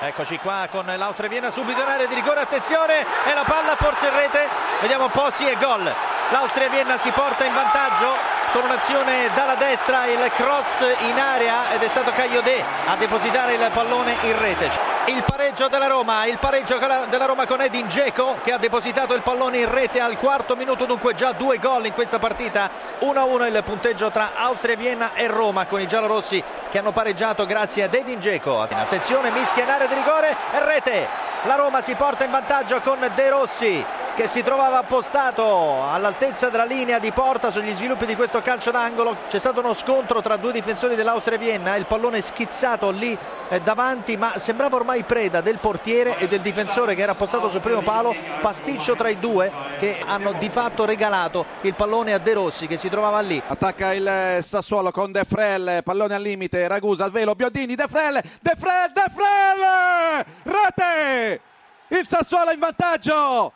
Eccoci qua con l'Austria Vienna subito in area di rigore, attenzione e la palla forse in rete, vediamo un po', sì è gol. L'Austria Vienna si porta in vantaggio con un'azione dalla destra, il cross in area ed è stato Cagliodè a depositare il pallone in rete. Il pareggio della Roma, il pareggio della Roma con Edin Dzeko che ha depositato il pallone in rete al quarto minuto, dunque già due gol in questa partita, 1-1 il punteggio tra Austria Vienna e Roma con i giallorossi che hanno pareggiato grazie ad Edin Dzeko. Attenzione, mischia in area di rigore rete. La Roma si porta in vantaggio con De Rossi che si trovava appostato all'altezza della linea di porta sugli sviluppi di questo calcio d'angolo. C'è stato uno scontro tra due difensori dell'Austria Vienna, il pallone schizzato lì eh, davanti, ma sembrava ormai preda del portiere e del difensore che era appostato sul primo palo, pasticcio tra i due che hanno di fatto regalato il pallone a De Rossi che si trovava lì. Attacca il eh, Sassuolo con De Frel, pallone al limite, Ragusa al velo, Biondini, De Frel, De Frel, De Frel! Rete! Il Sassuolo in vantaggio!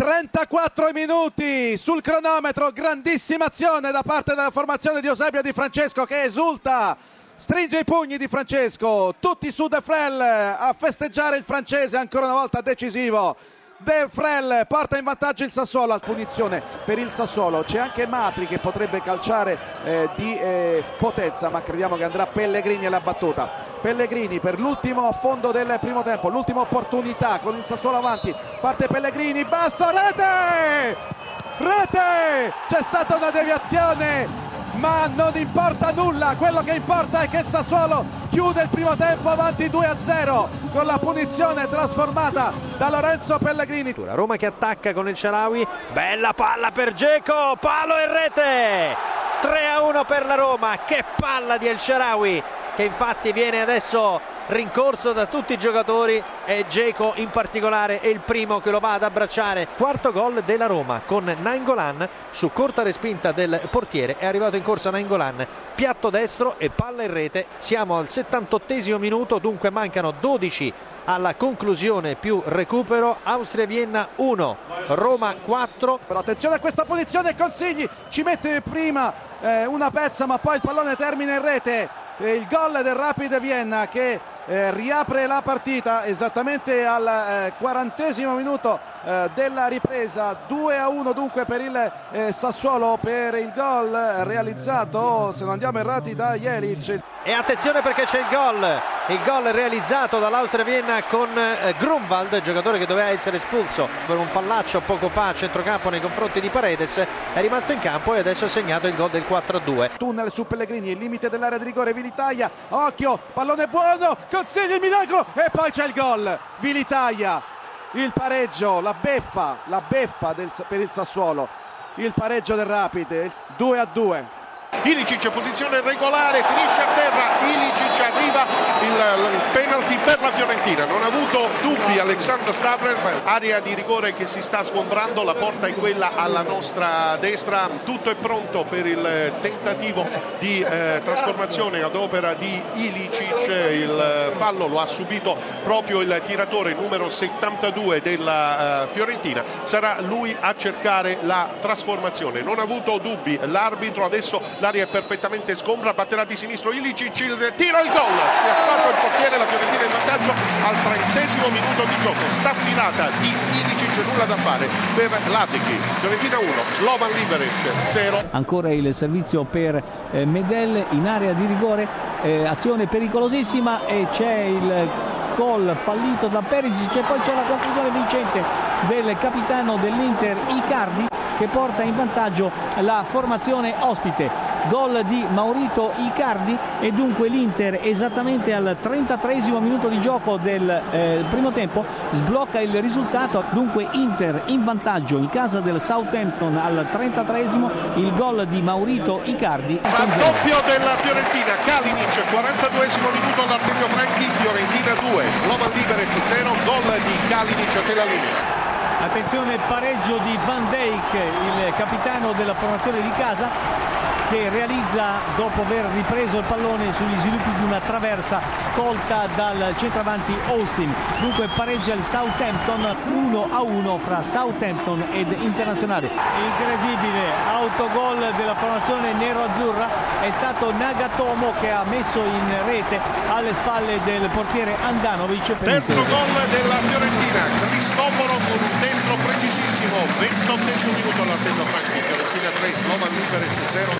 34 minuti sul cronometro, grandissima azione da parte della formazione di Eusebio Di Francesco che esulta, stringe i pugni di Francesco, tutti su De Frel a festeggiare il francese ancora una volta decisivo. De Frel porta in vantaggio il Sassuolo al punizione per il Sassuolo. C'è anche Matri che potrebbe calciare eh, di eh, potenza ma crediamo che andrà Pellegrini alla battuta. Pellegrini per l'ultimo affondo del primo tempo l'ultima opportunità con il Sassuolo avanti parte Pellegrini basso rete! Rete! C'è stata una deviazione ma non importa nulla, quello che importa è che il Sassuolo chiude il primo tempo avanti 2-0 con la punizione trasformata da Lorenzo Pellegrini. Roma che attacca con il Sharawi, bella palla per Geco, palo e rete! 3-1 per la Roma, che palla di El Sharawi che infatti viene adesso rincorso da tutti i giocatori e Geco in particolare è il primo che lo va ad abbracciare. Quarto gol della Roma con Nainggolan su corta respinta del portiere è arrivato in corsa Nainggolan, piatto destro e palla in rete. Siamo al 78 minuto, dunque mancano 12 alla conclusione più recupero Austria-Vienna 1 Roma 4 però attenzione a questa punizione Consigli ci mette prima eh, una pezza ma poi il pallone termina in rete il gol del Rapid Vienna che eh, riapre la partita esattamente al eh, quarantesimo minuto eh, della ripresa. 2 a 1 dunque per il eh, Sassuolo per il gol realizzato. Se non andiamo errati da Jelic e attenzione perché c'è il gol. Il gol realizzato dall'Austria Vienna con eh, Grunwald giocatore che doveva essere espulso per un fallaccio poco fa a centrocampo nei confronti di Paredes è rimasto in campo e adesso ha segnato il gol del 4-2 tunnel su Pellegrini il limite dell'area di rigore Vilitaglia occhio pallone buono consigli il miracolo e poi c'è il gol. Vilitaglia il pareggio la beffa la beffa del, per il Sassuolo. Il pareggio del Rapid 2 a 2 Ilicic posizione regolare, finisce a terra, Ilicic arriva il, penalty per la Fiorentina, non ha avuto dubbi Alexander Stabler, area di rigore che si sta sgombrando, la porta è quella alla nostra destra, tutto è pronto per il tentativo di eh, trasformazione ad opera di Ilicic, il fallo lo ha subito proprio il tiratore numero 72 della uh, Fiorentina, sarà lui a cercare la trasformazione, non ha avuto dubbi l'arbitro, adesso l'aria è perfettamente sgombra, batterà di sinistro Ilicic, il tira il gol, spiazzato il portiere, la Fiorentina in vantaggio al trentesimo minuto di gioco, staffilata di Ilicic, nulla da fare per Latichi, Fiorentina 1, Slovan Liberec 0. Ancora il servizio per eh, Medel in area di rigore, eh, azione pericolosissima e c'è il gol fallito da Perisic e poi c'è la conclusione vincente del capitano dell'Inter Icardi che porta in vantaggio la formazione ospite gol di Maurito Icardi e dunque l'Inter esattamente al 33 minuto di gioco del eh, primo tempo sblocca il risultato, dunque Inter in vantaggio in casa del Southampton al 33 il gol di Maurito Icardi. Raddoppio della Fiorentina, Kalinic 42 minuto all'Artemio Franchi, Fiorentina 2, Slovan Liberec 0, gol di Kalinic della linea. Attenzione pareggio di Van Dijk, il capitano della formazione di casa che realizza dopo aver ripreso il pallone sugli sviluppi di una traversa colta dal centravanti Austin. Dunque pareggia il Southampton 1 a 1 fra Southampton ed Internazionale. Incredibile autogol della formazione nero-azzurra è stato Nagatomo che ha messo in rete alle spalle del portiere Andanovic. Terzo gol della Fiorentina, Cristoforo con un destro precisissimo, 28 minuto all'Artello Franchi, Fiorentina 3, Slovan Liberec 0.